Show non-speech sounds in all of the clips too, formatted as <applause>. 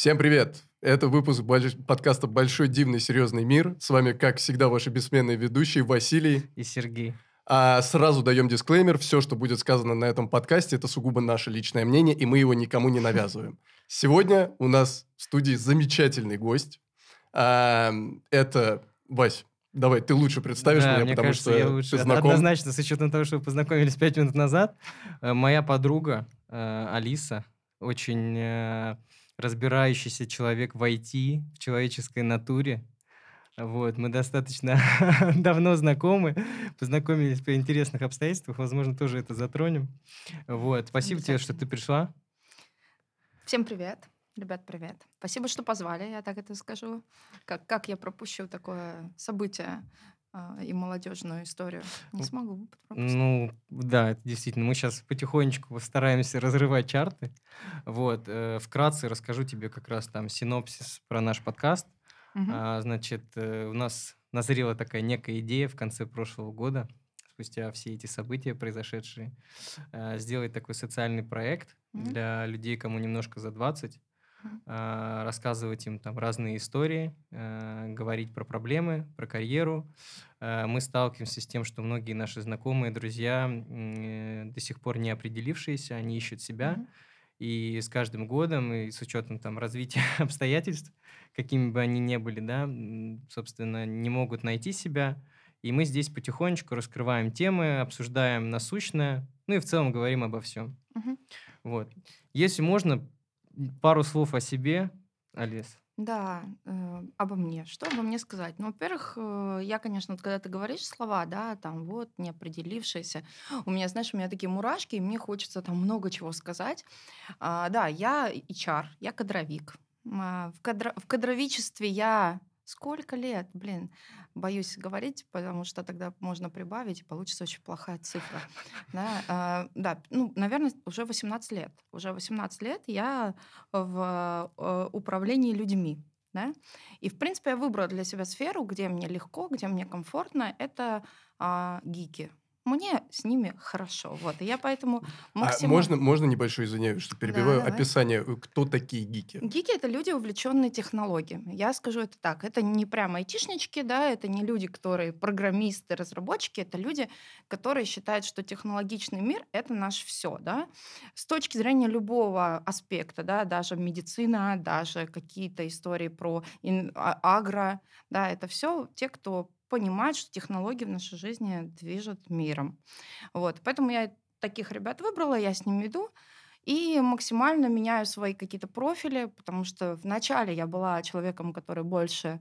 Всем привет! Это выпуск больш- подкаста «Большой дивный серьезный мир». С вами, как всегда, ваши бессменные ведущие Василий. И Сергей. А сразу даем дисклеймер. Все, что будет сказано на этом подкасте, это сугубо наше личное мнение, и мы его никому не навязываем. Сегодня у нас в студии замечательный гость. А, это Вась. Давай, ты лучше представишь да, меня, мне потому кажется, что я лучше. ты знаком. Однозначно, с учетом того, что вы познакомились пять минут назад, э, моя подруга э, Алиса, очень э, разбирающийся человек в IT, в человеческой натуре. Вот, мы достаточно <laughs> давно знакомы, познакомились при интересных обстоятельствах, возможно, тоже это затронем. Вот, спасибо тебе, что ты пришла. Всем привет. Ребят, привет. Спасибо, что позвали, я так это скажу. Как, как я пропущу такое событие и молодежную историю? Не смогу пропустить. Ну, да, это действительно. Мы сейчас потихонечку стараемся разрывать чарты. Вот, э, вкратце расскажу тебе как раз там синопсис про наш подкаст. Мгм. А, значит, э, у нас назрела такая некая идея в конце прошлого года, спустя все эти события произошедшие, а, сделать такой социальный проект Мгм. для людей, кому немножко за 20, А, рассказывать им там разные истории, а, говорить про проблемы, про карьеру. А, Мы сталкиваемся с тем, что многие наши знакомые, друзья, э, до сих пор не определившиеся, они ищут себя, Мгм. и с каждым годом, и с учетом там развития <laughs> обстоятельств, какими бы они ни были, да, собственно, не могут найти себя. И мы здесь потихонечку раскрываем темы, обсуждаем насущное, ну и в целом говорим обо всем. Мгм. Вот. Если можно, пару слов о себе, Алис. Да, э, обо мне. Что обо мне сказать? Ну, во-первых, э, я, конечно, вот когда ты говоришь слова, да, там вот, неопределившиеся, у меня, знаешь, у меня такие мурашки, и мне хочется там много чего сказать. А, да, я HR, я кадровик. А, В, кадро- в кадровичестве я сколько лет, блин, боюсь говорить, потому что тогда можно прибавить, и получится очень плохая цифра. Да, а, да, ну, наверное, уже 18 лет. Уже 18 лет я в э, управлении людьми. Да? И, в принципе, я выбрала для себя сферу, где мне легко, где мне комфортно. Это а, гики. Мне с ними хорошо. Вот. И я поэтому А максимально... можно, можно небольшое, извиняюсь, что перебиваю, давай. описание, э, кто такие гики? Гики это люди, увлеченные технологиями. Я скажу это так: это не прямо айтишнички, да, это не люди, которые программисты, разработчики, это люди, которые считают, что технологичный мир это наш все, да. С точки зрения любого аспекта, да, даже медицина, даже какие-то истории про ин- а- агро, да, это все те, кто понимает, что технологии в нашей жизни движут миром. Вот, поэтому я таких ребят выбрала, я с ними иду. И максимально меняю свои какие-то профили, потому что вначале я была человеком, который больше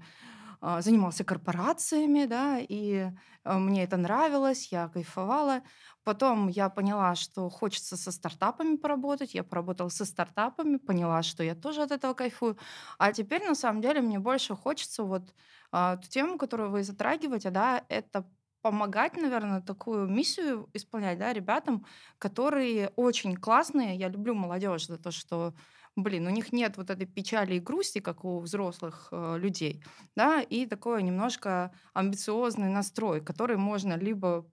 занимался корпорациями, да, и а, мне это нравилось, я кайфовала. Потом я поняла, что хочется со стартапами поработать, я поработала со стартапами, поняла, что я тоже от этого кайфую. А теперь, на самом деле, мне больше хочется вот а, ту тему, которую вы затрагиваете, да, это помогать, наверное, такую миссию исполнять, да, ребятам, которые очень классные. Я люблю молодежь за то, что, блин, у них нет вот этой печали и грусти, как у взрослых э, людей, да, и такой немножко амбициозный настрой, который можно либо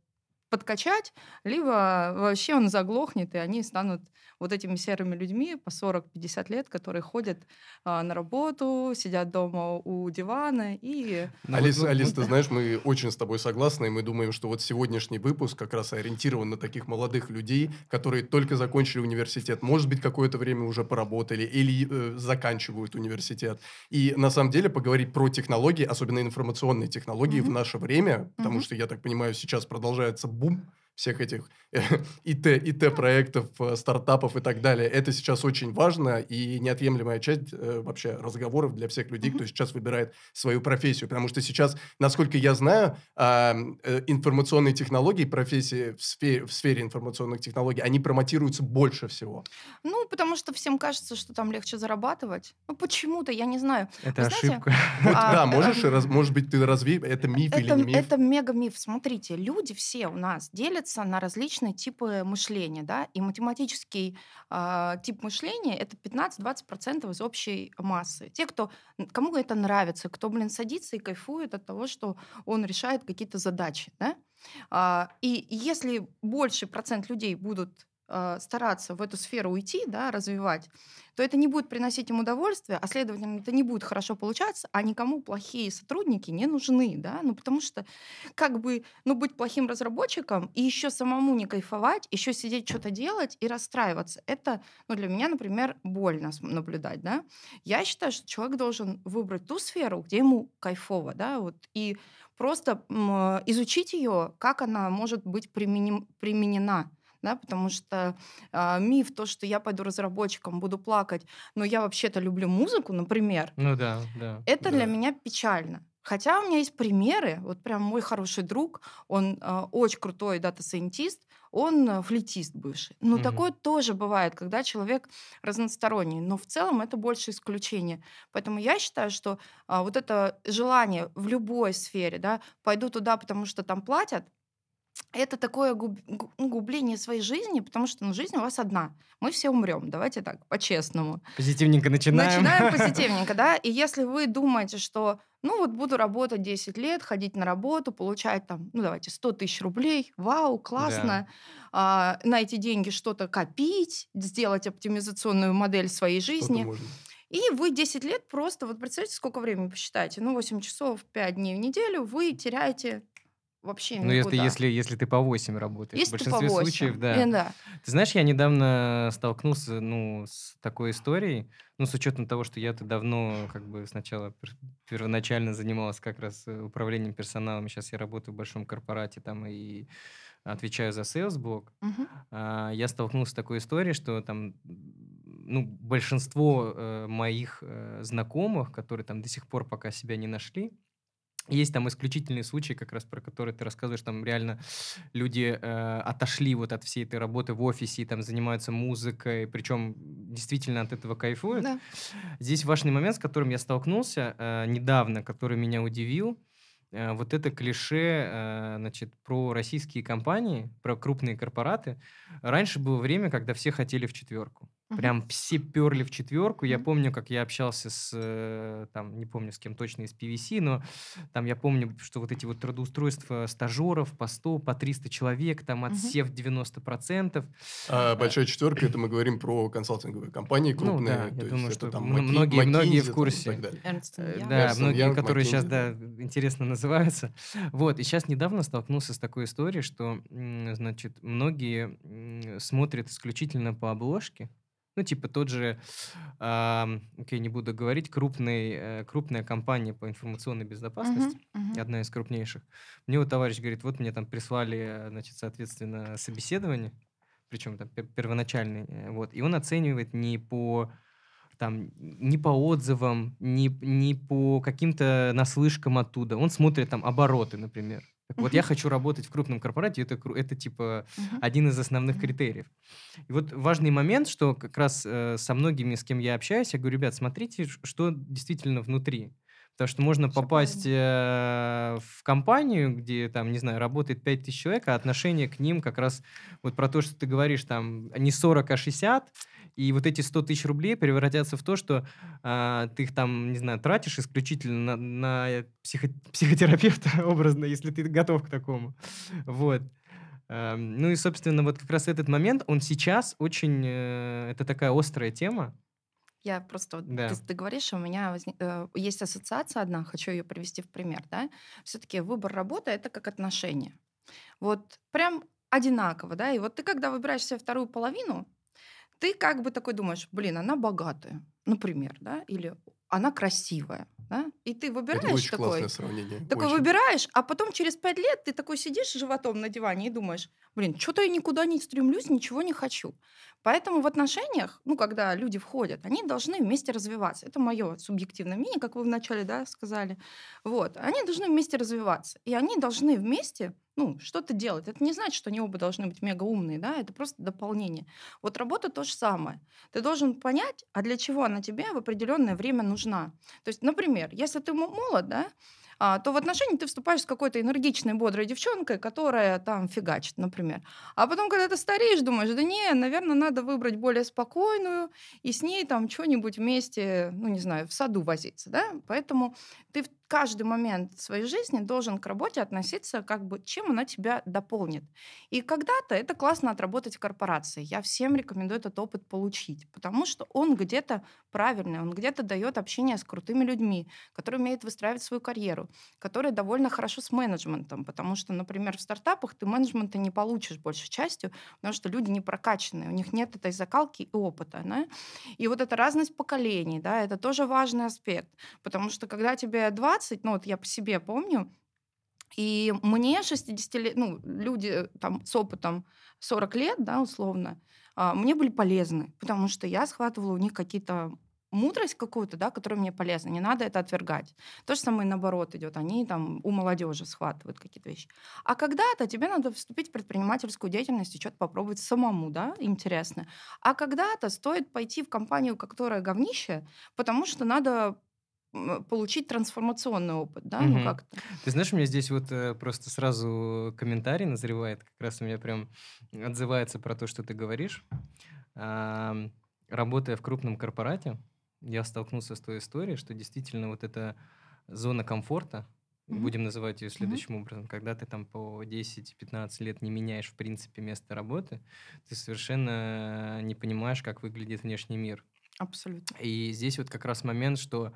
подкачать, либо вообще он заглохнет, и они станут вот этими серыми людьми по 40-50 лет, которые ходят а, на работу, сидят дома у дивана и... Ну, Алис, ну, Алис, ну, ты знаешь, мы очень с тобой согласны, и мы думаем, что вот сегодняшний выпуск как раз ориентирован на таких молодых людей, которые только закончили университет, может быть, какое-то время уже поработали или э, заканчивают университет. И на самом деле поговорить про технологии, особенно информационные технологии в Мгм. наше время, потому Мгм. что, я так понимаю, сейчас продолжается boom. Всех этих <laughs> ИТ, ИТ-проектов, э, стартапов и так далее. Это сейчас очень важно и неотъемлемая часть э, вообще разговоров для всех людей, кто сейчас выбирает свою профессию. Потому что сейчас, насколько я знаю, а, э, информационные технологии, профессии в сфере, в сфере информационных технологий, они промотируются больше всего. Ну, потому что всем кажется, что там легче зарабатывать. Ну, почему-то, я не знаю. Это Вы знаете, ошибка. Вот, А, да, э, можешь, раз- может быть, ты разви, это миф или Это, не миф? это мега-миф. Смотрите, люди все у нас делятся на различные типы мышления, да, и математический а, тип мышления это 15-20% из общей массы. Те, кто, кому это нравится, кто, блин, садится и кайфует от того, что он решает какие-то задачи, да. А, и если больший процент людей будут э, стараться в эту сферу уйти, да, развивать, то это не будет приносить им удовольствие, а следовательно, это не будет хорошо получаться, а никому плохие сотрудники не нужны, да, ну потому что как бы, ну быть плохим разработчиком и еще самому не кайфовать, еще сидеть что-то делать и расстраиваться, это, ну для меня, например, больно наблюдать, да. Я считаю, что человек должен выбрать ту сферу, где ему кайфово, да, вот, и просто изучить ее, как она может быть применим, применена да, потому что а, миф то, что я пойду разработчиком, буду плакать, но я вообще-то люблю музыку, например, Ну да, да. это для Да. меня печально. Хотя у меня есть примеры, вот прям мой хороший друг, он а, очень крутой дата-сайентист, он а, флейтист бывший. Но Мгм. такое тоже бывает, когда человек разносторонний, но в целом это больше исключение. Поэтому я считаю, что а, вот это желание в любой сфере, да, пойду туда, потому что там платят, это такое губ- ну, губление своей жизни, потому что ну, жизнь у вас одна. Мы все умрем, давайте так, по-честному. Позитивненько начинаем. Начинаем <laughs> позитивненько, да. И если вы думаете, что ну вот буду работать 10 лет, ходить на работу, получать там, ну давайте, 100 тысяч рублей, вау, классно, а, на эти деньги что-то копить, сделать оптимизационную модель своей Что-то жизни. можно. И вы 10 лет просто, вот представьте, сколько времени посчитайте, ну 8 часов, 5 дней в неделю вы теряете вообще Ну, если, никуда. если, если ты по 8 работаешь. Если в ты по большинстве 8. случаев, да. И да. Ты знаешь, я недавно столкнулся, ну, с такой историей, ну, с учетом того, что я-то давно, как бы, сначала пер- первоначально занималась как раз э, управлением персоналом, сейчас я работаю в большом корпорате там и отвечаю за sales блок. Мгм. А, я столкнулся с такой историей, что там, ну, большинство э, моих э, знакомых, которые там до сих пор пока себя не нашли, есть там исключительные случаи, как раз про которые ты рассказываешь, там реально люди э, отошли вот от всей этой работы в офисе и там занимаются музыкой, причем действительно от этого кайфуют. Да. Здесь важный момент, с которым я столкнулся э, недавно, который меня удивил. Э, вот это клише, э, значит, про российские компании, про крупные корпораты. Раньше было время, когда все хотели в четверку. Прям все перли в четверку. Я помню, как я общался с, э, там, не помню с кем точно из PVC, но там я помню, что вот эти вот трудоустройства стажеров по 100, по 300 человек, там отсев 90%. А Э, большая четверка, это мы говорим про консалтинговые компании Ну крупные. да, я думаю, что там мно- Маки- многие- многие в курсе. Э. Да, Ernst многие, Young, которые сейчас, да, интересно называются. Вот, и сейчас недавно столкнулся с такой историей, что, значит, многие смотрят исключительно по обложке. Ну, типа тот же, окей, не буду говорить, крупный, э, крупная компания по информационной безопасности, Мгм, мгм. одна из крупнейших. Мне вот товарищ говорит, вот мне там прислали, значит, соответственно, собеседование, причем там пер- первоначальный, э, вот, и он оценивает не по там не по отзывам, не, не по каким-то наслышкам оттуда. Он смотрит там обороты, например. Так вот, я хочу работать в крупном корпорате, это, это типа Мгм. один из основных критериев. И вот важный момент, что как раз э, со многими, с кем я общаюсь, я говорю, ребят, смотрите, что действительно внутри. Потому что можно Всё попасть правильно. э, в компанию, где там, не знаю, работает 5000 человек, а отношение к ним как раз вот про то, что ты говоришь, там не 40, а 60, и вот эти 100 тысяч рублей превратятся в то, что а, ты их там, не знаю, тратишь исключительно на, на психо- <laughs> психотерапевта <laughs> образно, если ты готов к такому. Вот. Эм, Ну и, собственно, вот как раз этот момент, он сейчас очень, э, это такая острая тема. Я просто, Да. ты, ты говоришь, у меня возник- э, есть ассоциация одна, хочу ее привести в пример, да. Все-таки выбор работы это как отношения. Вот прям одинаково, да. И вот ты когда выбираешь себе вторую половину, ты как бы такой думаешь, блин, она богатая, например, да, или она красивая, да, и ты Это выбираешь очень такой, классное сравнение. такой очень. выбираешь, а потом через пять лет ты такой сидишь животом на диване и думаешь, блин, что-то я никуда не стремлюсь, ничего не хочу. Поэтому в отношениях, ну, когда люди входят, они должны вместе развиваться. Это мое субъективное мнение, как вы вначале да, сказали. Вот. Они должны вместе развиваться. И они должны вместе ну, что-то делать. Это не значит, что они оба должны быть мега умные, да, это просто дополнение. Вот работа то же самое. Ты должен понять, а для чего она тебе в определенное время нужна. То есть, например, если ты мо- молод, да, а, то в отношения ты вступаешь с какой-то энергичной, бодрой девчонкой, которая там фигачит, например. А потом, когда ты стареешь, думаешь, да не, наверное, надо выбрать более спокойную и с ней там что-нибудь вместе, ну, не знаю, в саду возиться, да? Поэтому ты каждый момент своей жизни должен к работе относиться как бы, чем она тебя дополнит. И когда-то это классно отработать в корпорации. Я всем рекомендую этот опыт получить, потому что он где-то правильный, он где-то дает общение с крутыми людьми, которые умеют выстраивать свою карьеру, которые довольно хорошо с менеджментом, потому что, например, в стартапах ты менеджмента не получишь большей частью, потому что люди не прокачанные, у них нет этой закалки и опыта. Да? И вот эта разность поколений, да, это тоже важный аспект, потому что когда тебе два 20, ну вот я по себе помню, и мне 60 лет, ну, люди э, там с опытом 40 лет, да, условно, а, мне были полезны, потому что я схватывала у них какие-то мудрость какую-то, да, которая мне полезна. Не надо это отвергать. То же самое наоборот идет. Они там у молодежи схватывают какие-то вещи. А когда-то тебе надо вступить в предпринимательскую деятельность и что-то попробовать самому, да, интересно. А когда-то стоит пойти в компанию, которая говнище, потому что надо получить трансформационный опыт, да, ну как-то. Ты знаешь, у меня здесь вот э, просто сразу комментарий назревает, как раз у меня прям отзывается про то, что ты говоришь. А, работая в крупном корпорате, я столкнулся с той историей, что действительно вот эта зона комфорта, Мгм. будем называть ее следующим образом, когда ты там по 10-15 лет не меняешь, в принципе, место работы, ты совершенно не понимаешь, как выглядит внешний мир. Абсолютно. И здесь вот как раз момент, что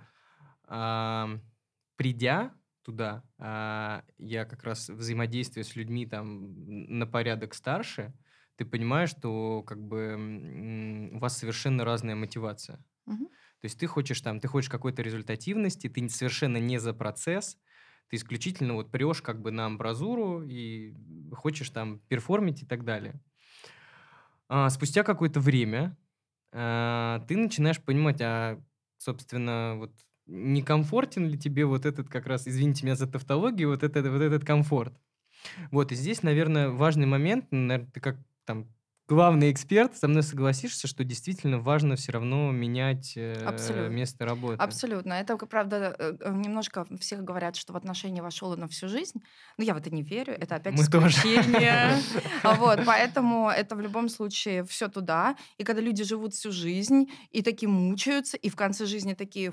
придя туда, а, я как раз взаимодействие с людьми там на порядок старше, ты понимаешь, что как бы у вас совершенно разная мотивация. То есть ты хочешь там, ты хочешь какой-то результативности, ты совершенно не за процесс, ты исключительно вот прешь как бы на амбразуру и хочешь там перформить и так далее. А, спустя какое-то время а, ты начинаешь понимать, а, собственно, вот некомфортен ли тебе вот этот как раз, извините меня за тавтологию, вот этот, вот этот комфорт? Вот, и здесь, наверное, важный момент, наверное, ты как там главный эксперт, со мной согласишься, что действительно важно все равно менять э, место работы. Абсолютно. Это, правда, э, э, немножко всех говорят, что в отношения вошел на всю жизнь. Но я в это не верю. Это опять Мы исключение. <laughs> А вот, поэтому это в любом случае все туда. И когда люди живут всю жизнь и такие мучаются, и в конце жизни такие,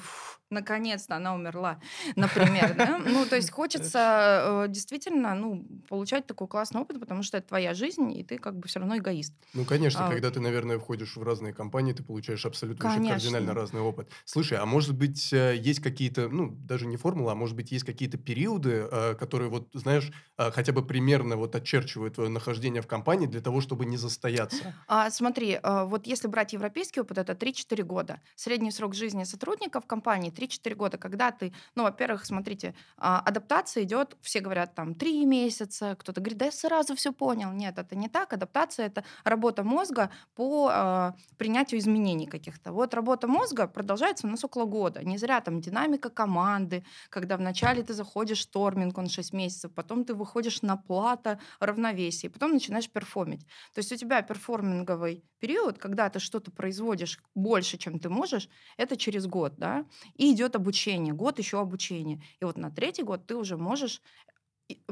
наконец-то она умерла, например. Да? <laughs> Ну, то есть хочется действительно ну, получать такой классный опыт, потому что это твоя жизнь, и ты как бы все равно эгоист. Ну, конечно, а, когда ты, наверное, входишь в разные компании, ты получаешь абсолютно еще кардинально разный опыт. Слушай, а может быть, э, есть какие-то, ну, даже не формулы, а может быть, есть какие-то периоды, э, которые, вот, знаешь, э, хотя бы примерно вот очерчивают твое нахождение в компании для того, чтобы не застояться? А, смотри, вот если брать европейский опыт, это 3-4 года. Средний срок жизни сотрудника в компании 3-4 года. Когда ты, ну, во-первых, смотрите, а, адаптация идет, все говорят, там, 3 месяца, кто-то говорит, да я сразу все понял. Нет, это не так. Адаптация – это работа мозга по э, принятию изменений каких-то. Вот работа мозга продолжается у нас около года. Не зря там динамика команды, когда вначале ты заходишь в торминг, он 6 месяцев, потом ты выходишь на плата равновесие, потом начинаешь перформить. То есть у тебя перформинговый период, когда ты что-то производишь больше, чем ты можешь, это через год, да, и идет обучение, год еще обучения. И вот на третий год ты уже можешь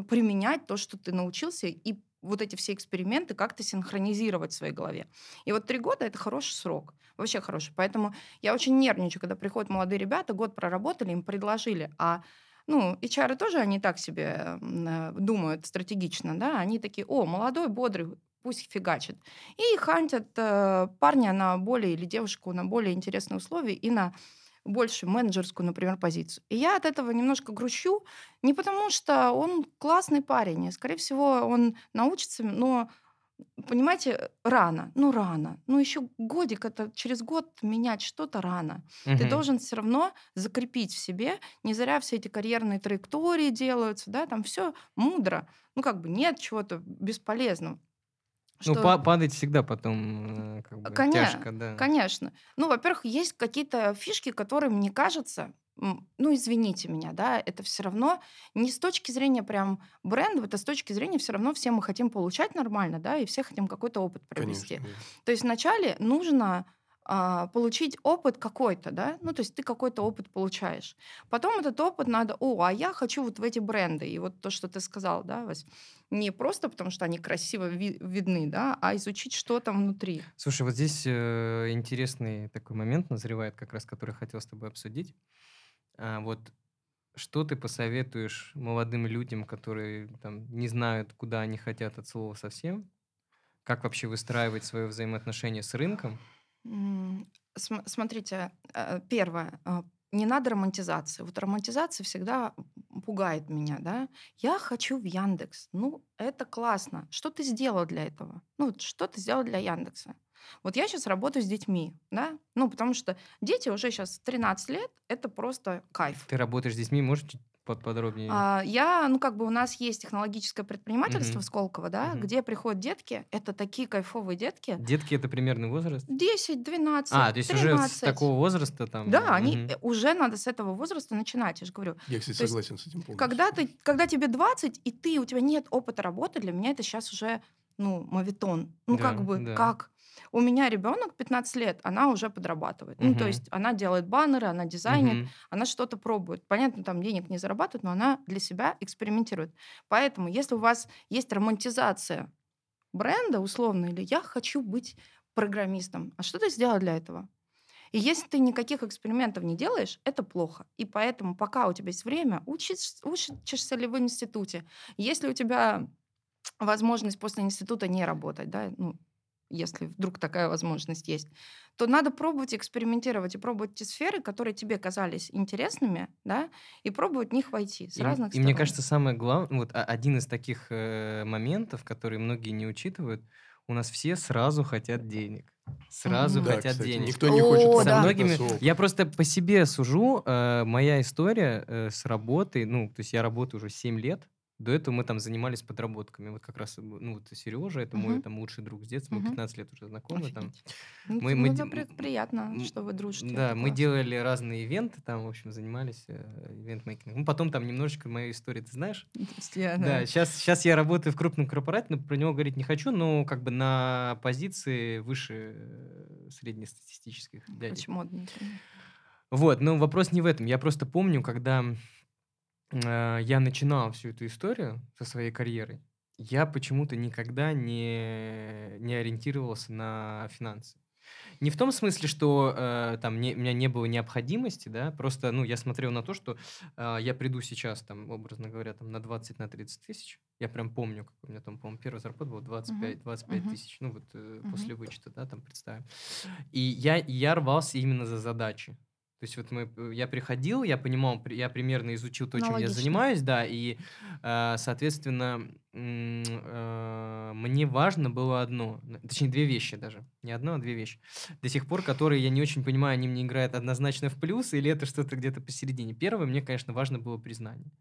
применять то, что ты научился, и вот эти все эксперименты как-то синхронизировать в своей голове. И вот три года — это хороший срок, вообще хороший. Поэтому я очень нервничаю, когда приходят молодые ребята, год проработали, им предложили, а ну, HR тоже они так себе э, думают стратегично, да, они такие, о, молодой, бодрый, пусть фигачит. И хантят э, парня на более, или девушку на более интересные условия и на больше менеджерскую, например, позицию. И я от этого немножко грущу, не потому что он классный парень, и, скорее всего, он научится, но Понимаете, рано, ну рано, ну еще годик это через год менять что-то рано. Угу. Ты должен все равно закрепить в себе, не зря все эти карьерные траектории делаются, да, там все мудро, ну как бы нет чего-то бесполезного. Ну, па- падать всегда потом э, как бы Коня... тяжко, да. Конечно. Ну, во-первых, есть какие-то фишки, которые, мне кажется, ну, извините меня, да, это все равно не с точки зрения прям бренда, это с точки зрения все равно все мы хотим получать нормально, да, и все хотим какой-то опыт провести. Конечно. То есть вначале нужно а, получить опыт какой-то, да, ну, то есть ты какой-то опыт получаешь. Потом этот опыт надо, о, а я хочу вот в эти бренды. И вот то, что ты сказал, да, Вась, не просто потому, что они красиво ви- видны, да, а изучить, что там внутри. Слушай, вот здесь э, интересный такой момент назревает, как раз, который хотел с тобой обсудить. А, вот что ты посоветуешь молодым людям, которые там не знают, куда они хотят от слова совсем? Как вообще выстраивать свое взаимоотношение с рынком? Смотрите, э, первое, э, не надо романтизации. Вот романтизация всегда пугает меня, да. Я хочу в Яндекс. Ну, это классно. Что ты сделал для этого? Ну, что ты сделал для Яндекса? Вот я сейчас работаю с детьми, да, ну, потому что дети уже сейчас 13 лет, это просто кайф. Ты работаешь с детьми, можешь подробнее? А, Я, ну, как бы у нас есть технологическое предпринимательство Мгм. в Сколково, да, Мгм. где приходят детки, это такие кайфовые детки, Детки это примерный возраст? 10, 12, А, то есть уже с 13. такого возраста там... Да, они мгм. э, уже надо с этого возраста начинать, я же говорю. Я, кстати, То есть, согласен с этим полностью. когда, ты, когда тебе 20, и ты, у тебя нет опыта работы, для меня это сейчас уже, ну, мавитон. Ну, Да, как бы, да. как? У меня ребенок 15 лет, она уже подрабатывает. Ну, то есть она делает баннеры, она дизайнит, Мгм. она что-то пробует. Понятно, там денег не зарабатывает, но она для себя экспериментирует. Поэтому, если у вас есть романтизация бренда, условно, или я хочу быть программистом, а что ты сделал для этого? И если ты никаких экспериментов не делаешь, это плохо. И поэтому, пока у тебя есть время, учишь, учишься ли в институте. Если у тебя возможность после института не работать, да, ну, если вдруг такая возможность есть, то надо пробовать экспериментировать и пробовать те сферы, которые тебе казались интересными, да, и пробовать в них войти с И, разных и сторон. мне кажется, самое главное, вот а- один из таких э, моментов, которые многие не учитывают, у нас все сразу хотят денег. Сразу. Да, хотят кстати, денег. никто не О, хочет да. Со работать на многими... Я просто по себе сужу. э, моя история э, с работой, ну, то есть я работаю уже 7 лет. До этого мы там занимались подработками. Вот как раз, ну, вот Сережа, это мой там лучший друг с детства, мы Мгм. 15 лет уже знакомы там. Ну, Мы- мы это при- приятно, что вы дружите. Да, мы делали разные ивенты там, в общем, занимались э, ивент-мейкингом. Ну, потом там немножечко моей истории, ты знаешь? <laughs> Да, сейчас, сейчас я работаю в крупном корпорате, но про него говорить не хочу, но как бы на позиции выше э, среднестатистических дядей. Модненький. Вот, но вопрос не в этом. Я просто помню, когда э, я начинал всю эту историю со своей карьерой, я почему-то никогда не, не ориентировался на финансы. Не в том смысле, что э, там не- у меня не было необходимости, да, просто, ну, я смотрел на то, что э, я приду сейчас, там, образно говоря, там, на 20, на 30 тысяч. Я прям помню, как у меня там, по-моему, первая зарплата была 25, 25 Мгм. тысяч, ну, вот э, Мгм. после вычета, да, там, представим. И я, я рвался именно за задачи. То есть вот мы, э, я приходил, я понимал, я примерно изучил то, чем я Аналогично. занимаюсь, да, и, э, соответственно, э, мне важно было одно, точнее, две вещи даже, не одно, а две вещи, до сих пор, которые я не очень понимаю, они мне играют однозначно в плюс, или это что-то где-то посередине. Первое, мне, конечно, важно было признание,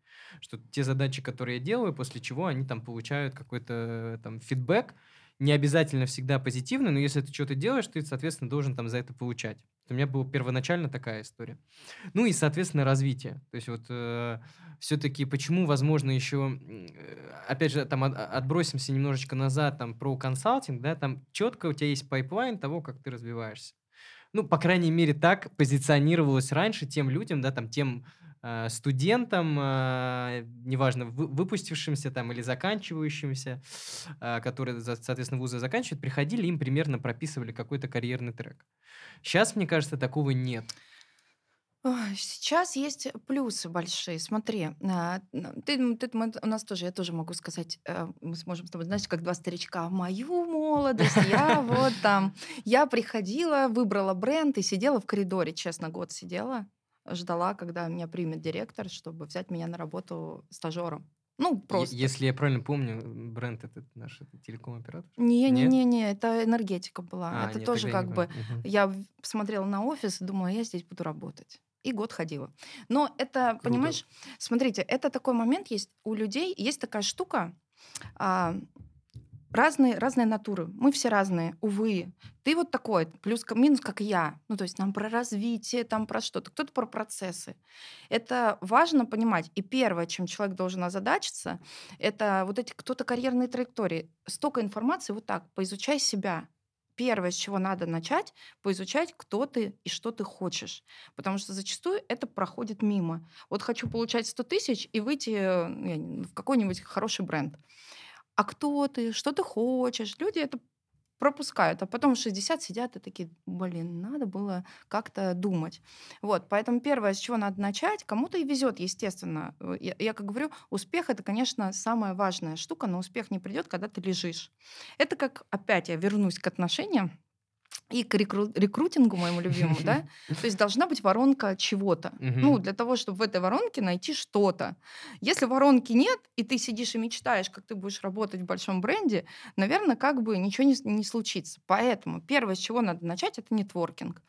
что те задачи, которые я делаю, после чего они там получают какой-то там фидбэк, не обязательно всегда позитивный, но если ты что-то делаешь, ты, соответственно, должен там за это получать. У меня была первоначально такая история. Ну и, соответственно, развитие. То есть вот все-таки почему, возможно, еще, э, опять же, там от- отбросимся немножечко назад, там про консалтинг, да, там четко у тебя есть пайплайн того, как ты развиваешься. Ну, по крайней мере, так позиционировалось раньше тем людям, да, там, тем э, студентам, э, неважно, вы- выпустившимся там или заканчивающимся, э, которые, соответственно, вузы заканчивают, приходили, им примерно прописывали какой-то карьерный трек. Сейчас, мне кажется, такого нет. Сейчас есть плюсы большие. Смотри, а, ты, ты- мы- у нас тоже, я тоже могу сказать, э, мы сможем с тобой, знаешь, как два старичка, мою молодость, я вот там, я приходила, выбрала бренд и сидела в коридоре, честно, год сидела, ждала, когда меня примет директор, чтобы взять меня на работу стажером. Ну, просто. Если я правильно помню, бренд этот наш это телеком-оператор? Не-не-не, это энергетика была. А, это нет, тоже как бы... Мгм. Я посмотрела на офис и думала, я здесь буду работать. И год ходила. Но это, понимаешь, смотрите, это такой момент есть у людей, есть такая штука, а, разные, разные натуры. Мы все разные, увы. Ты вот такой, плюс минус, как я. Ну, то есть нам про развитие, там про что-то, кто-то про процессы. Это важно понимать. И первое, чем человек должен озадачиться, это вот эти кто-то карьерные траектории. Столько информации, вот так, поизучай себя. Первое, с чего надо начать, поизучать, кто ты и что ты хочешь. Потому что зачастую это проходит мимо. Вот хочу получать 100 тысяч и выйти э, в какой-нибудь хороший бренд. А кто ты, что ты хочешь? Люди это пропускают, а потом в 60 сидят и такие, блин, надо было как-то думать. Вот, поэтому первое, с чего надо начать, кому-то и везет, естественно. Э, Я, я как говорю, успех это, конечно, самая важная штука, но успех не придет, когда ты лежишь. Это как, опять я вернусь к отношениям и к рекру- рекрутингу моему любимому, да, <laughs> то есть должна быть воронка чего-то. Ну, для того, чтобы в этой воронке найти что-то. Если воронки нет, и ты сидишь и мечтаешь, как ты будешь работать в большом бренде, наверное, как бы ничего не, не случится. Поэтому первое, с чего надо начать, это нетворкинг.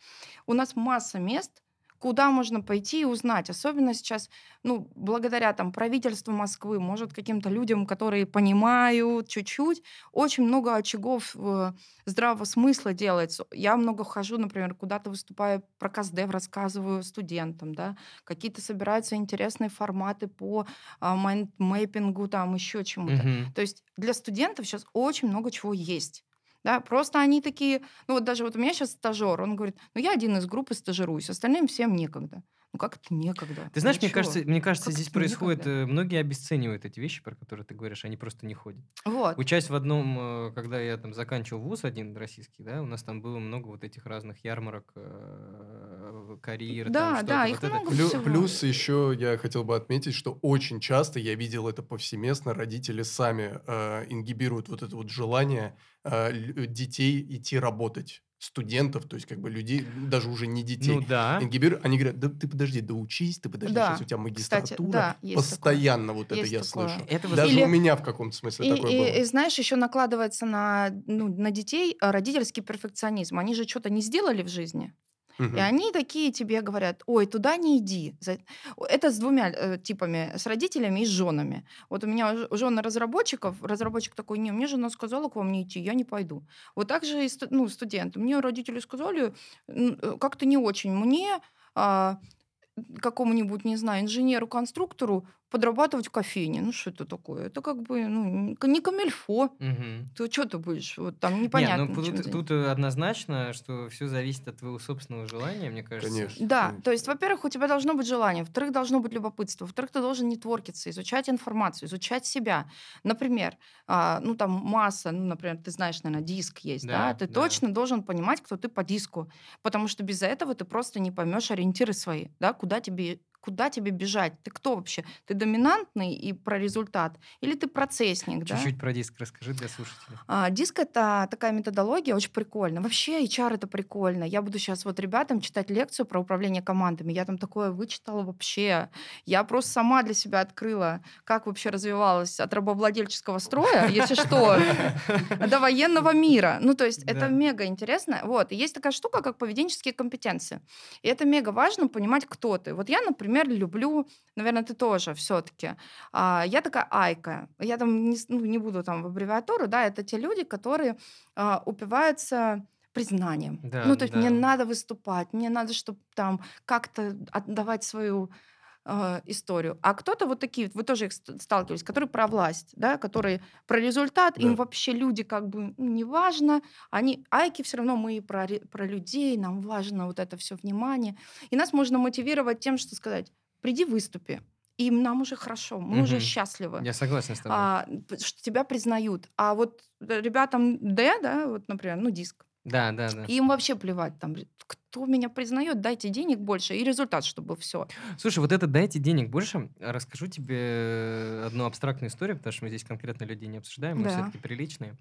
У нас масса мест, куда можно пойти и узнать. Особенно сейчас, ну, благодаря там правительству Москвы, может, каким-то людям, которые понимают чуть-чуть, очень много очагов э, здравого смысла делается. Я много хожу, например, куда-то выступаю, про КАЗДЕВ рассказываю студентам, да, какие-то собираются интересные форматы по а, майндмэппингу, там еще чему-то. Мгм. То есть для студентов сейчас очень много чего есть. Да, просто они такие, ну вот даже вот у меня сейчас стажер, он говорит, ну я один из группы стажируюсь, остальным всем некогда. Ну как это некогда? Ты знаешь, Ну мне чё? кажется, мне кажется, Как здесь происходит, некогда? э, многие обесценивают эти вещи, про которые ты говоришь, они просто не ходят. Вот. Учась в одном, э, когда я там заканчивал вуз один российский, да, у нас там было много вот этих разных ярмарок, э, карьер, там Да, что-то, да, вот их это. много Плю- всего. плюс еще я хотел бы отметить, что очень часто я видел это повсеместно. Родители сами э, ингибируют вот это вот желание э, детей идти работать, студентов, то есть как бы людей, даже уже не детей. Ну да. Ингибируют, они говорят, да ты подожди, да учись, ты подожди, Да, сейчас у тебя кстати, магистратура. да, есть такое. Постоянно вот это Есть я такое. слышу. Это Даже Или- у меня в каком-то смысле И, такое и- было. и знаешь, еще накладывается на, ну, на детей э, родительский перфекционизм. Они же что-то не сделали в жизни. Мгм. И они такие тебе говорят, ой, туда не иди. Это с двумя э, типами, с родителями и с женами. Вот у меня ж- жены разработчиков, разработчик такой, не, мне жена сказала к вам не идти, я не пойду. Вот так же и ну, студенты. Мне родители сказали, э, как-то не очень. Мне а, какому-нибудь, не знаю, инженеру-конструктору подрабатывать в кофейне. Ну, что это такое? Это как бы ну, не не камельфо. Мгм. То что ты будешь? Вот там Не, непонятно. ну чем тут, тут, однозначно, что все зависит от твоего собственного желания, мне кажется. Конечно. Да, конечно. то есть, во-первых, у тебя должно быть желание, во-вторых, должно быть любопытство, во-вторых, ты должен нетворкиться, изучать информацию, изучать себя. Например, а, ну там масса, ну, например, ты знаешь, наверное, диск есть, да, Да, ты да. точно должен понимать, кто ты по диску, потому что без этого ты просто не поймешь ориентиры свои, да, куда тебе куда тебе бежать? Ты кто вообще? Ты доминантный и про результат? Или ты процессник, да? Чуть-чуть про диск расскажи для слушателей. А, диск это такая методология, очень прикольно. Вообще HR это прикольно. Я буду сейчас вот ребятам читать лекцию про управление командами. Я там такое вычитала вообще. Я просто сама для себя открыла, как вообще развивалась от рабовладельческого строя, если что, <laughs> до военного мира. Ну, то есть это Да. мега интересно. Вот. Есть такая штука, как поведенческие компетенции. И это мега важно понимать, кто ты. Вот я, например, люблю, наверное, ты тоже все-таки. я такая айка. Я там не, ну, не буду там в аббревиатуру, да, это те люди, которые а, упиваются признанием. Да, ну, то есть мне да. надо выступать, мне надо, чтобы там как-то отдавать свою э, историю. А кто-то вот такие, вы тоже их ст- сталкивались, которые про власть, да, которые про результат, им Да. вообще люди как бы ну, не важно, они, айки все равно мы про, про людей, нам важно вот это все внимание. И нас можно мотивировать тем, что сказать, приди выступи, и нам уже хорошо, мы уже Мгм. счастливы Я согласен с тобой. а, что тебя признают. А вот э, ребятам Д, да, вот, например, ну, диск, Да, да, да. им вообще плевать, там, кто меня признает, дайте денег больше, и результат, чтобы все. Слушай, вот это дайте денег больше. Расскажу тебе одну абстрактную историю, потому что мы здесь конкретно людей не обсуждаем, мы Да. все-таки приличные.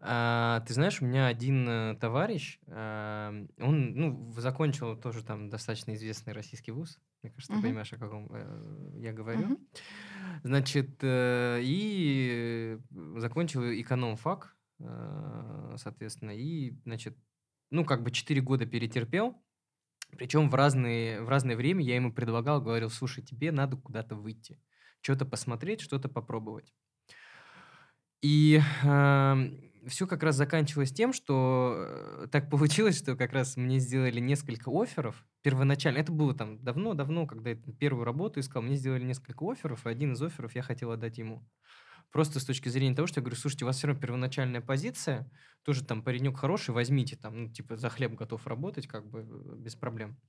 А, ты знаешь, у меня один э, товарищ, а, он ну, закончил тоже там достаточно известный российский вуз. Мне кажется, ты Мгм. понимаешь, о каком э, я говорю. Мгм. Значит, э, и э, закончил эконом-фак, э, соответственно, и, значит, ну, как бы 4 года перетерпел, причем в разные, в разное время я ему предлагал, говорил, слушай, тебе надо куда-то выйти, что-то посмотреть, что-то попробовать. И все как раз заканчивалось тем, что э, так получилось, что как раз мне сделали несколько офферов первоначально. Это было там давно-давно, когда я первую работу искал, мне сделали несколько офферов, и один из офферов я хотел отдать ему. Просто с точки зрения того, что я говорю, слушайте, у вас все равно первоначальная позиция, тоже там паренек хороший, возьмите, там, ну, типа, за хлеб готов работать, как бы, э, без проблем.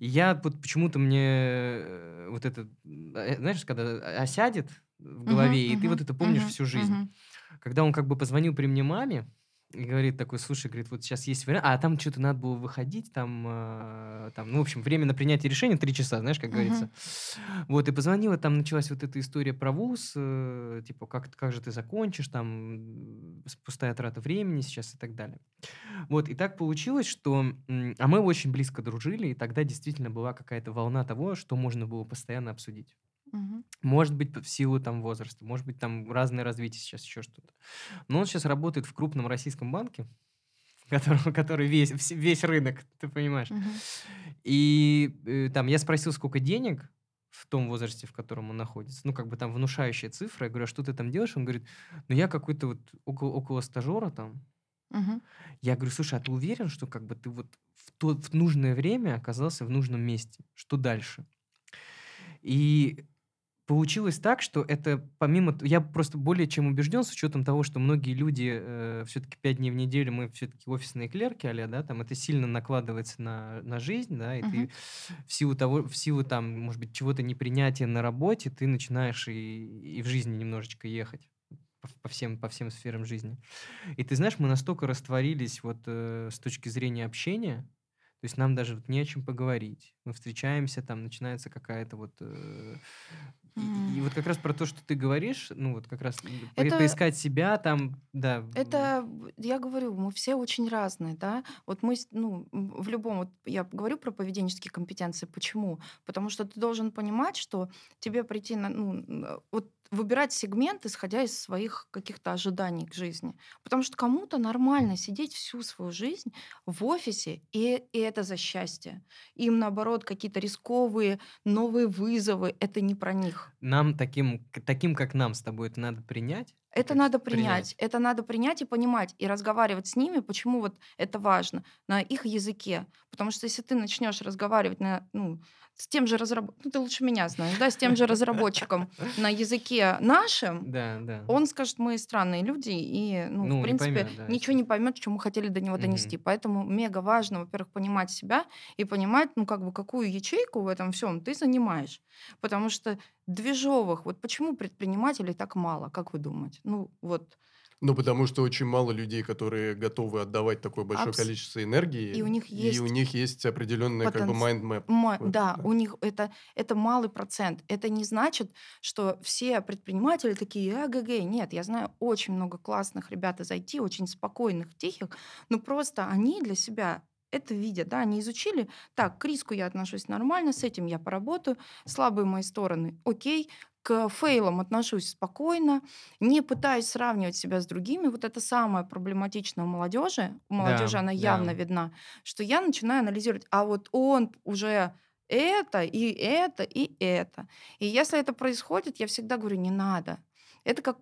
И я вот почему-то мне э, вот это, э, знаешь, когда осядет в голове, и ты Мгм, вот это помнишь мгм, всю жизнь. мгм. Когда он как бы позвонил при мне маме, и говорит такой, слушай, говорит, вот сейчас есть вариант, а там что-то надо было выходить, там, э, там, ну, в общем, время на принятие решения три часа, знаешь, как говорится. Вот, и позвонила, там началась вот эта история про вуз, э, типа, как, как же ты закончишь, там, пустая трата времени сейчас и так далее. Вот, и так получилось, что, а мы очень близко дружили, и тогда действительно была какая-то волна того, что можно было постоянно обсудить. Мгм. Может быть, в силу там возраста, может быть, там разное развитие сейчас, еще что-то. Но он сейчас работает в крупном российском банке, <laughs> которого, который весь, весь рынок, ты понимаешь. Мгм. И э, там я спросил, сколько денег в том возрасте, в котором он находится. Ну, как бы там внушающая цифра. Я говорю, а что ты там делаешь? Он говорит, ну, я какой-то вот около, около стажера там. Мгм. Я говорю, слушай, а ты уверен, что как бы ты вот в, то, в нужное время оказался в нужном месте? Что дальше? И Получилось так, что это помимо... Я просто более чем убежден, с учетом того, что многие люди э, все-таки пять дней в неделю, мы все-таки офисные клерки, а да, там это сильно накладывается на, на жизнь, да, и Мгм. ты в силу того, в силу там, может быть, чего-то непринятия на работе, ты начинаешь и, и в жизни немножечко ехать по, по всем, по всем сферам жизни. И ты знаешь, мы настолько растворились вот э, с точки зрения общения, то есть нам даже вот не о чем поговорить. Мы встречаемся, там начинается какая-то вот... э, и, и вот как раз про то, что ты говоришь, ну вот как раз Это- поискать себя там, да. Это, я говорю, мы все очень разные, да. Вот мы, ну, в любом, вот я говорю про поведенческие компетенции. Почему? Потому что ты должен понимать, что тебе прийти на, ну, вот выбирать сегмент, исходя из своих каких-то ожиданий к жизни. Потому что кому-то нормально сидеть всю свою жизнь в офисе, и, и это за счастье. Им, наоборот, какие-то рисковые новые вызовы, это не про них. Нам таким, таким, как нам с тобой, это надо принять. Это надо принять. принять. Это надо принять и понимать, и разговаривать с ними, почему вот это важно, на их языке. Потому что если ты начнешь разговаривать на, ну, с тем же разработчиком, ну, ты лучше меня знаешь, да, с тем же разработчиком на языке нашим, Да, да. он скажет, мы странные люди, и, ну, Ну, не в принципе, поймет, да, ничего не поймет, что мы хотели до него донести. Поэтому мега важно, во-первых, понимать себя и понимать, ну, как бы, какую ячейку в этом всем ты занимаешь. Потому что движовых, вот почему предпринимателей так мало, как вы думаете? Ну, вот, Ну, потому что очень мало людей, которые готовы отдавать такое большое Абс- количество энергии. И у них И у есть них есть определенный как бы потенци- mind map. ма- Вот, да, да. у них это, это малый процент. Это не значит, что все предприниматели такие, АГГ. Нет, я знаю очень много классных ребят из IT, очень спокойных, тихих, но просто они для себя это видят, да, они изучили, так, к риску я отношусь нормально, с этим я поработаю, слабые мои стороны, окей, к фейлам отношусь спокойно, не пытаюсь сравнивать себя с другими. Вот это самое проблематичное у молодежи. У молодежи Да, она да. явно видна, что я начинаю анализировать, а вот он уже это, и это, и это. И если это происходит, я всегда говорю, не надо. Это как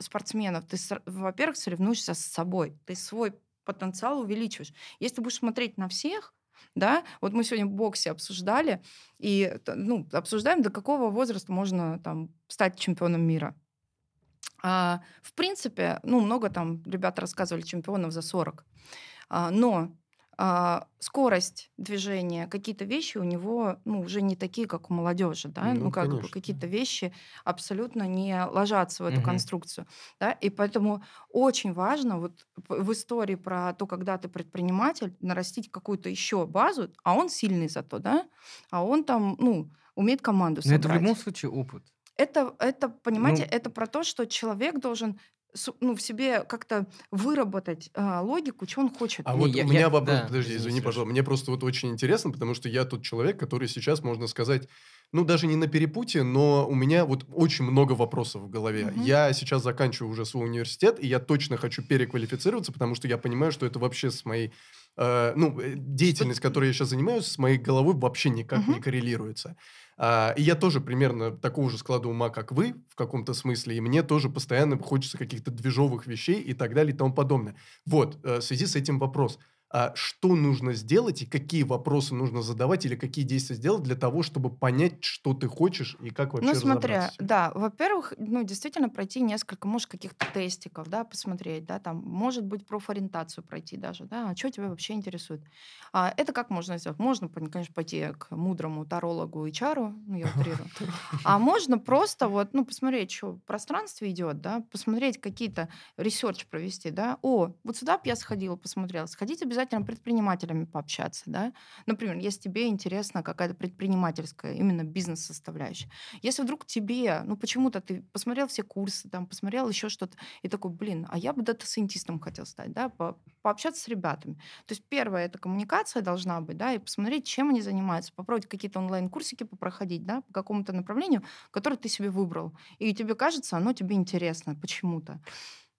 спортсменов. Ты, во-первых, соревнуешься с собой. Ты свой потенциал увеличиваешь. Если ты будешь смотреть на всех, да, вот мы сегодня в боксе обсуждали, и ну, обсуждаем, до какого возраста можно там стать чемпионом мира. А, в принципе, ну, много там ребят рассказывали чемпионов за 40. А, но а, скорость движения, какие-то вещи у него ну, уже не такие, как у молодежи. Да? Ну, Ну, как бы конечно. какие-то вещи абсолютно не ложатся в эту Мгм. конструкцию. Да? И поэтому очень важно вот в истории про то, когда ты предприниматель, нарастить какую-то еще базу, а он сильный зато, да, а он там, ну, умеет команду Но это в собрать. любом случае опыт. Это, это, понимаете, Ну- это про то, что человек должен ну, в себе как-то выработать а, логику, что он хочет. А Не, вот я- у меня я- вопрос, да, подожди, извини, пожалуйста. Мне просто вот очень интересно, потому что я тот человек, который сейчас, можно сказать, ну, даже не на перепутье, но у меня вот очень много вопросов в голове. Мгм. Я сейчас заканчиваю уже свой университет, и я точно хочу переквалифицироваться, потому что я понимаю, что это вообще с моей... э, ну, э, деятельность, которой я сейчас занимаюсь, с моей головой вообще никак Мгм. не коррелируется. А, и я тоже примерно такого же склада ума, как вы, в каком-то смысле, и мне тоже постоянно хочется каких-то движовых вещей и так далее и тому подобное. Вот, э, в связи с этим вопрос. А что нужно сделать и какие вопросы нужно задавать или какие действия сделать для того, чтобы понять, что ты хочешь и как вообще Ну, смотря, да, во-первых, ну, действительно пройти несколько, может, каких-то тестиков, да, посмотреть, да, там, может быть, профориентацию пройти даже, да, а что тебя вообще интересует. А, это как можно сделать? Можно, конечно, пойти к мудрому тарологу и чару, ну, я <laughs> утрирую, а можно просто вот, ну, посмотреть, что в пространстве идет, да, посмотреть какие-то ресерч провести, да. О, вот сюда бы я сходила, посмотрела. Сходить обязательно предпринимателями пообщаться, да. Например, если тебе интересна какая-то предпринимательская, именно бизнес-составляющая. Если вдруг тебе, ну, почему-то ты посмотрел все курсы, там, посмотрел еще что-то, и такой, блин, а я бы дата-сайентистом хотел стать, да, по- пообщаться с ребятами. То есть первое, это коммуникация должна быть, да, и посмотреть, чем они занимаются, попробовать какие-то онлайн-курсики попроходить, да, по какому-то направлению, которое ты себе выбрал. И тебе кажется, оно тебе интересно почему-то.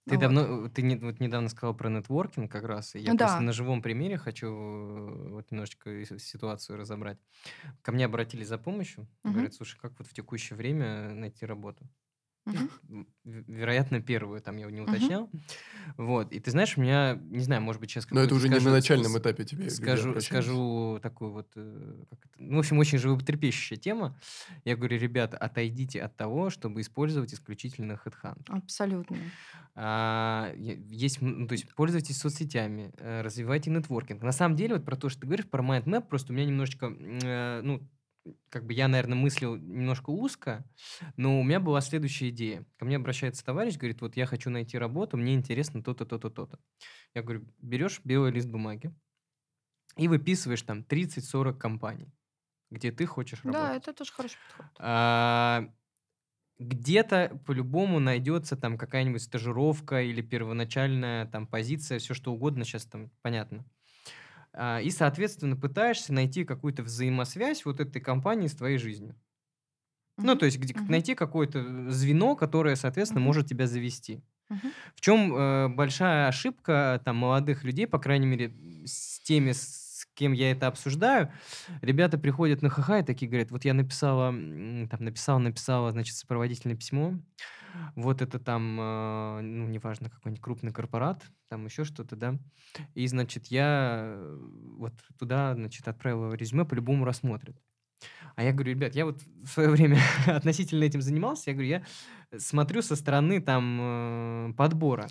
Ты Вот. давно, ты не- вот недавно сказал про нетворкинг как раз, и я просто Да. на живом примере хочу э, вот немножечко ситуацию разобрать. Ко мне обратились за помощью, Мгм. говорят, слушай, как вот в текущее время найти работу? <laughs> В- Вероятно, первую, там я не уточнял. Вот, и ты знаешь, у меня, не знаю, может быть, сейчас Но это уже не на начальном этапе тебе Скажу, скажу такую вот, э, как это, ну, в общем, очень животрепещущая тема. Я говорю, ребята, отойдите от того, чтобы использовать исключительно HeadHunt. Абсолютно. А, есть, ну, то есть пользуйтесь соцсетями, э, развивайте нетворкинг. На самом деле, вот про то, что ты говоришь, про mindmap, просто у меня немножечко, э, ну, как бы я, наверное, мыслил немножко узко, но у меня была следующая идея. Ко мне обращается товарищ, говорит, вот я хочу найти работу, мне интересно то-то, то-то, то-то. Я говорю, берешь белый лист бумаги и выписываешь там 30-40 компаний, где ты хочешь Да, работать. это тоже хороший подход. А, где-то по-любому найдется там какая-нибудь стажировка или первоначальная там позиция, все что угодно, сейчас там понятно. А, и, соответственно, пытаешься найти какую-то взаимосвязь вот этой компании с твоей жизнью. Ну, Мгм. то есть где, Мгм. найти какое-то звено, которое, соответственно, Мгм. может тебя завести. Мгм. В чем э, большая ошибка там молодых людей, по крайней мере, с теми, с кем я это обсуждаю, ребята приходят на ХХ и такие говорят, вот я написала, там, написала, написала, значит, сопроводительное письмо, вот это там, э, ну, неважно, какой-нибудь крупный корпорат, там еще что-то, да, и, значит, я э, вот туда, значит, отправила резюме, по-любому рассмотрят. А я говорю, ребят, я вот в свое время <laughs> относительно этим занимался, я говорю, я смотрю со стороны там э, подбора.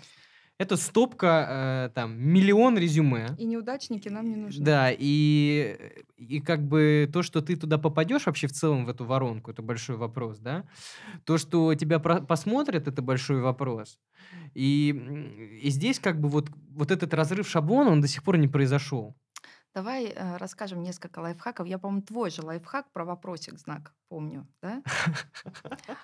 Это стопка, э, там, миллион резюме. И неудачники нам не нужны. Да, и, и как бы то, что ты туда попадешь вообще в целом в эту воронку, это большой вопрос, да. То, что тебя про- посмотрят, это большой вопрос. И, и здесь как бы вот, вот этот разрыв шаблона, он до сих пор не произошел. Давай э, расскажем несколько лайфхаков. Я, по-моему, твой же лайфхак про вопросик знак помню, да?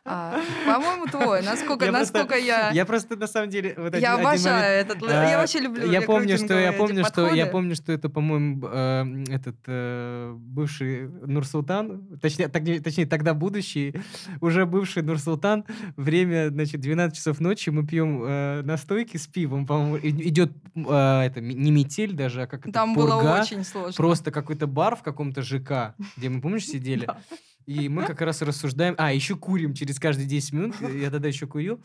А, По-моему, твой. Насколько, Я просто- насколько я... Я просто на самом деле... вот один- Я один обожаю этот... л- Я А, вообще люблю Я помню, что я помню, эти что я подходы. помню, что это, по-моему, э, этот э, бывший Нурсултан, точнее, так- точнее, тогда будущий, уже бывший Нурсултан. Время, значит, 12 часов ночи мы пьем э, настойки с пивом, по-моему, идет э, это не метель даже, а как это Там пурга. было очень сложно. Просто какой-то бар в каком-то ЖК, где мы, помнишь, <laughs> сидели? Да. И мы как раз рассуждаем. А, еще курим через каждые 10 минут. Я тогда еще курил.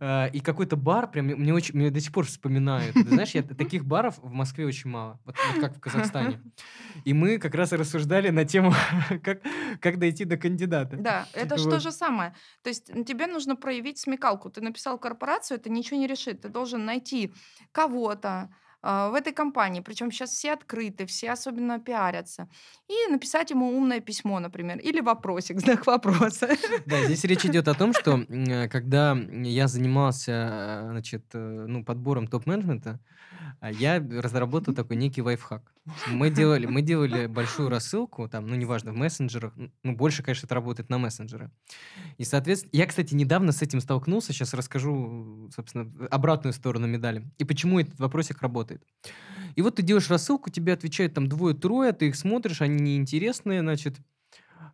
А, И какой-то бар, прям мне очень, мне до сих пор вспоминаю. Ты знаешь, я, таких баров в Москве очень мало. Вот, вот как в Казахстане. И мы как раз рассуждали на тему, <laughs> как, как дойти до кандидата. Да, это же Вот. то же самое. То есть тебе нужно проявить смекалку. Ты написал корпорацию, это ничего не решит. Ты должен найти кого-то в этой компании, причем сейчас все открыты, все особенно пиарятся, и написать ему умное письмо, например, или вопросик, <laughs> знак вопроса. Да, здесь речь идет о том, что э, когда я занимался э, значит, э, ну, подбором топ-менеджмента, а я разработал такой некий лайфхак. Мы делали, мы делали большую рассылку, там, ну, неважно, в мессенджерах, ну, больше, конечно, это работает на мессенджеры. И, соответственно, я, кстати, недавно с этим столкнулся, сейчас расскажу, собственно, обратную сторону медали, и почему этот вопросик работает. И вот ты делаешь рассылку, тебе отвечают там двое-трое, ты их смотришь, они неинтересные, значит,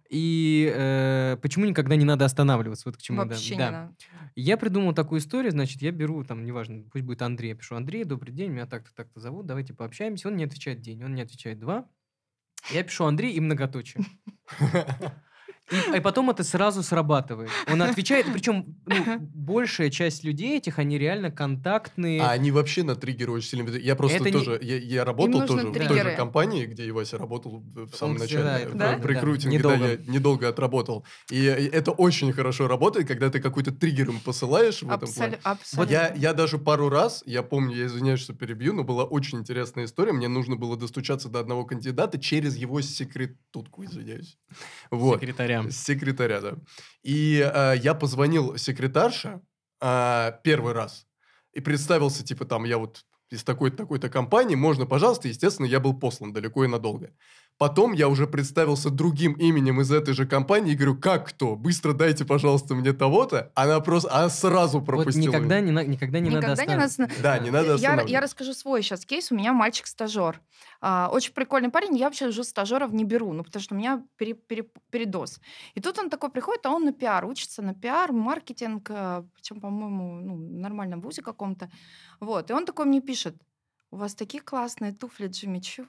и э, почему никогда не надо останавливаться? Вот к чему, да. Вообще да. не надо. Я придумал такую историю, значит, я беру, там, неважно, пусть будет Андрей, я пишу, Андрей, добрый день, меня так-то, так-то зовут, давайте пообщаемся. Он не отвечает день, он не отвечает два. Я пишу Андрей и многоточие. <laughs> И, и потом это сразу срабатывает. Он отвечает, причем ну, большая часть людей этих, они реально контактные. А они вообще на триггеры очень сильно. Я просто Это не- тоже, я, я работал тоже в той же триггеры. компании, где и Вася работал в самом Он, начале, да, в- да. рекрутинге, да, Недолго. я недолго отработал. И это очень хорошо работает, когда ты какой-то триггер им посылаешь в этом плане. Абсолю- абсолютно. Я, я даже пару раз, я помню, я извиняюсь, что перебью, но была очень интересная история. Мне нужно было достучаться до одного кандидата через его секретутку, извиняюсь. Вот. Секретарям. Секретаря, да. И э, я позвонил секретарше э, первый раз и представился, типа, там, я вот из такой-то, такой-то компании, можно, пожалуйста, естественно, я был послан далеко и надолго. Потом я уже представился другим именем из этой же компании и говорю, как кто? Быстро дайте, пожалуйста, мне того-то. Она просто, она сразу Вот пропустила. никогда меня. не, на- никогда не надо Никогда не надо останавливаться. останов- Да, не надо я, я расскажу свой сейчас кейс. У меня мальчик-стажер. А, очень прикольный парень. Я вообще уже стажеров не беру, ну, потому что у меня пере- пере- передоз. И тут он такой приходит, а он на пиар, учится на пиар, маркетинг, причем, по-моему, ну, в нормальном вузе каком-то. Вот. И он такой мне пишет, у вас такие классные туфли Джимми Чу.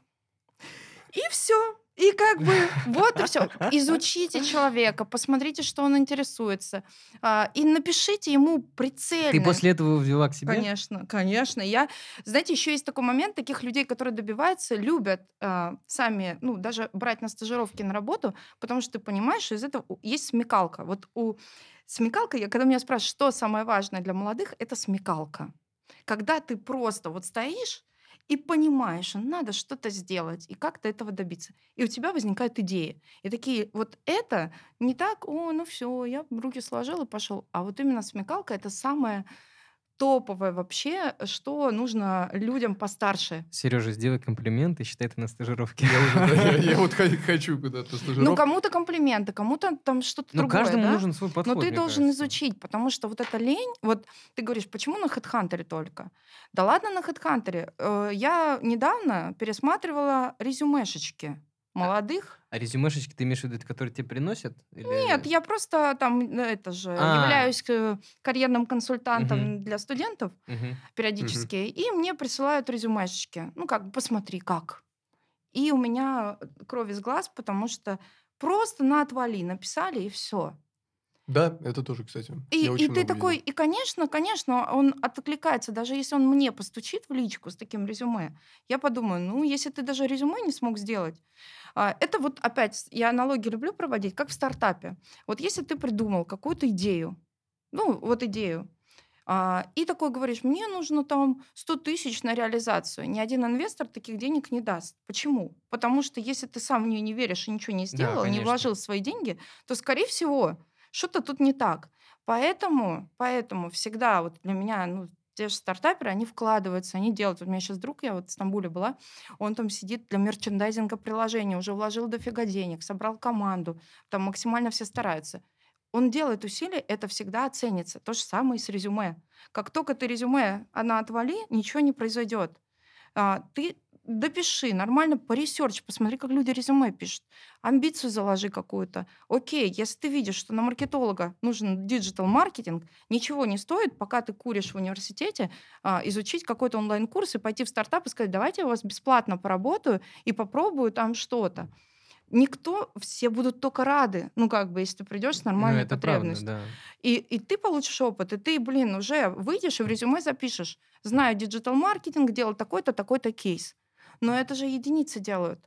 И все. И как бы вот и все. <laughs> Изучите человека, посмотрите, что он интересуется. а, И напишите ему прицельно. Ты после этого взяла к себе? Конечно, конечно. Я, знаете, еще есть такой момент, таких людей, которые добиваются, любят а, сами, ну, даже брать на стажировки на работу, потому что ты понимаешь, что из этого есть смекалка. Вот у смекалка, я, когда меня спрашивают, что самое важное для молодых, это смекалка. Когда ты просто вот стоишь и понимаешь, что надо что-то сделать и как-то этого добиться. И у тебя возникают идеи. И такие, вот это не так, о, ну все, я руки сложил и пошел. А вот именно смекалка это самое топовое вообще, что нужно людям постарше. Сережа, сделай комплимент и считай это на стажировке. Я <laughs> вот хочу куда-то Ну, стажировку. кому-то комплименты, кому-то там что-то Ну, другое, каждому да? нужен свой подход, Но ты должен изучить, потому что вот эта лень, вот ты говоришь, почему на HeadHunter только? Да ладно на HeadHunter. Э, Я недавно пересматривала резюмешечки молодых. А резюмешечки ты имеешь в виду, которые тебе приносят? Или- Нет, я просто там, э, это же, А. являюсь э, карьерным консультантом Мгм. для студентов Мгм. периодически, и мне присылают резюмешечки. Ну, как бы, посмотри, как. И у меня кровь из глаз, потому что просто на отвали написали, и все. Да, это тоже, кстати. И, и ты такой, видел. и, конечно, конечно, он откликается, даже если он мне постучит в личку с таким резюме, я подумаю, ну, если ты даже резюме не смог сделать, а, это вот опять, я аналогии люблю проводить, как в стартапе. Вот если ты придумал какую-то идею, ну, вот идею, а, и такой говоришь, мне нужно там 100 тысяч на реализацию. Ни один инвестор таких денег не даст. Почему? Потому что если ты сам в нее не веришь и ничего не сделал, не конечно. вложил свои деньги, то, скорее всего, что-то тут не так. Поэтому, поэтому всегда вот для меня, ну, те же стартаперы, они вкладываются, они делают. Вот у меня сейчас друг, я вот в Стамбуле была, он там сидит для мерчендайзинга приложения, уже вложил дофига денег, собрал команду, там максимально все стараются. Он делает усилия, это всегда оценится. То же самое и с резюме. Как только ты резюме, на отвали, ничего не произойдет. А, ты допиши, нормально поресерчь, посмотри, как люди резюме пишут. Амбицию заложи какую-то. Окей, если ты видишь, что на маркетолога нужен диджитал-маркетинг, ничего не стоит, пока ты куришь в университете, а, изучить какой-то онлайн-курс и пойти в стартап и сказать, давайте я у вас бесплатно поработаю и попробую там что-то. Никто, все будут только рады, ну как бы, если ты придешь с Ну, нормальной правда, потребностью. да. И, и ты получишь опыт, и ты, блин, уже выйдешь и в резюме запишешь. Знаю диджитал-маркетинг, делал такой-то, такой-то кейс. Но это же единицы делают.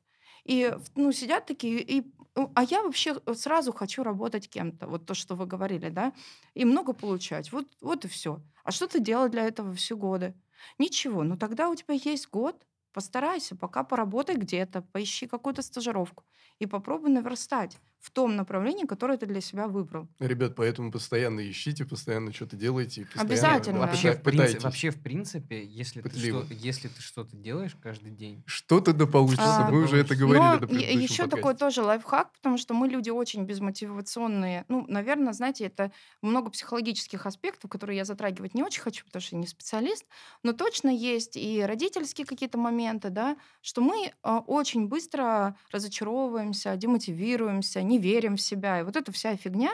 И ну, сидят такие, и, ну, а я вообще сразу хочу работать кем-то. Вот то, что вы говорили, да? И много получать. Вот, вот и все. А что ты делал для этого все годы? Ничего. Ну тогда у тебя есть год. Постарайся, пока поработай где-то, поищи какую-то стажировку и попробуй наверстать в том направлении, которое ты для себя выбрал. Ребят, поэтому постоянно ищите, постоянно что-то делайте. и постоянно Обязательно. Вообще, пыта- в принципе, пытайтесь. вообще, в принципе, если ты, Пытливо. что, если ты что-то делаешь каждый день, Что-то да получится. А, Мы уже это говорили Но еще подкасте. такой тоже лайфхак, потому что мы люди очень безмотивационные. Ну, наверное, знаете, это много психологических аспектов, которые я затрагивать не очень хочу, потому что я не специалист, но точно есть и родительские какие-то моменты, да, что мы а, очень быстро разочаровываемся, демотивируемся, не верим в себя. И вот эта вся фигня,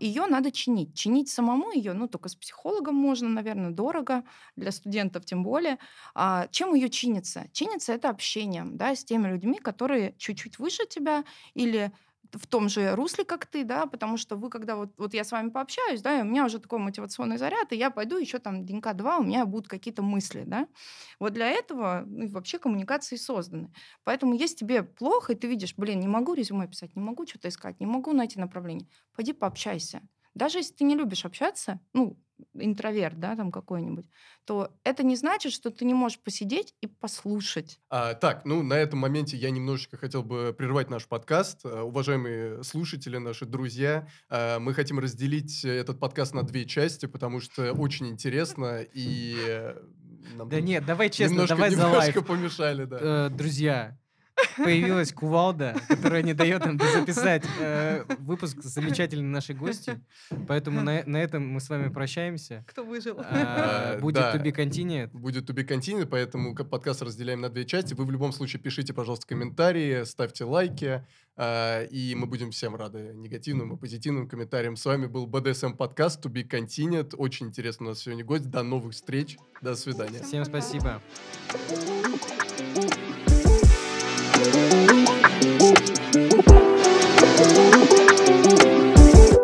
ее надо чинить. Чинить самому ее, ну, только с психологом можно, наверное, дорого, для студентов тем более. А, чем ее чинится? Чинится это общением, да, с теми людьми, которые чуть-чуть выше тебя или в том же русле, как ты, да, потому что вы, когда вот, вот я с вами пообщаюсь, да, и у меня уже такой мотивационный заряд, и я пойду еще там денька два, у меня будут какие-то мысли, да. Вот для этого ну, вообще коммуникации созданы. Поэтому если тебе плохо, и ты видишь, блин, не могу резюме писать, не могу что-то искать, не могу найти направление, пойди пообщайся. Даже если ты не любишь общаться, ну, интроверт, да, там какой-нибудь, то это не значит, что ты не можешь посидеть и послушать. А, так, ну, на этом моменте я немножечко хотел бы прервать наш подкаст. А, уважаемые слушатели, наши друзья, а, мы хотим разделить этот подкаст на две части, потому что очень интересно и... э, нам Да нет, давай честно, немножко, давай за немножко лайф. помешали, да. Э, Друзья, <laughs> появилась кувалда, которая не дает нам записать э, выпуск с замечательной нашей гости. Поэтому на, на этом мы с вами прощаемся. Кто выжил? А, Э, Будет да. to be continued. Будет to be continued, поэтому ка- подкаст разделяем на две части. Вы в любом случае пишите, пожалуйста, комментарии, ставьте лайки, а, и мы будем всем рады негативным и позитивным комментариям. С вами был BDSM подкаст to be continued. Очень интересно у нас сегодня гость. До новых встреч. До свидания. Всем спасибо. Спасибо. Ooh.